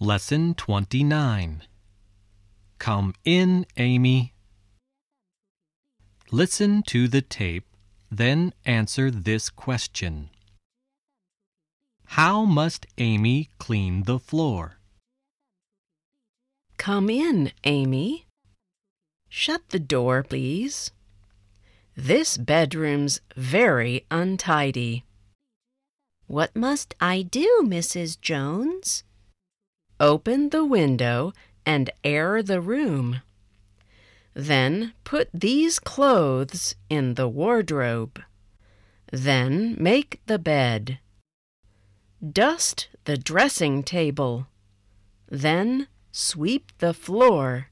Lesson 29 Come in, Amy. Listen to the tape, then answer this question How must Amy clean the floor? Come in, Amy. Shut the door, please. This bedroom's very untidy. What must I do, Mrs. Jones? Open the window and air the room. Then put these clothes in the wardrobe. Then make the bed. Dust the dressing table. Then sweep the floor.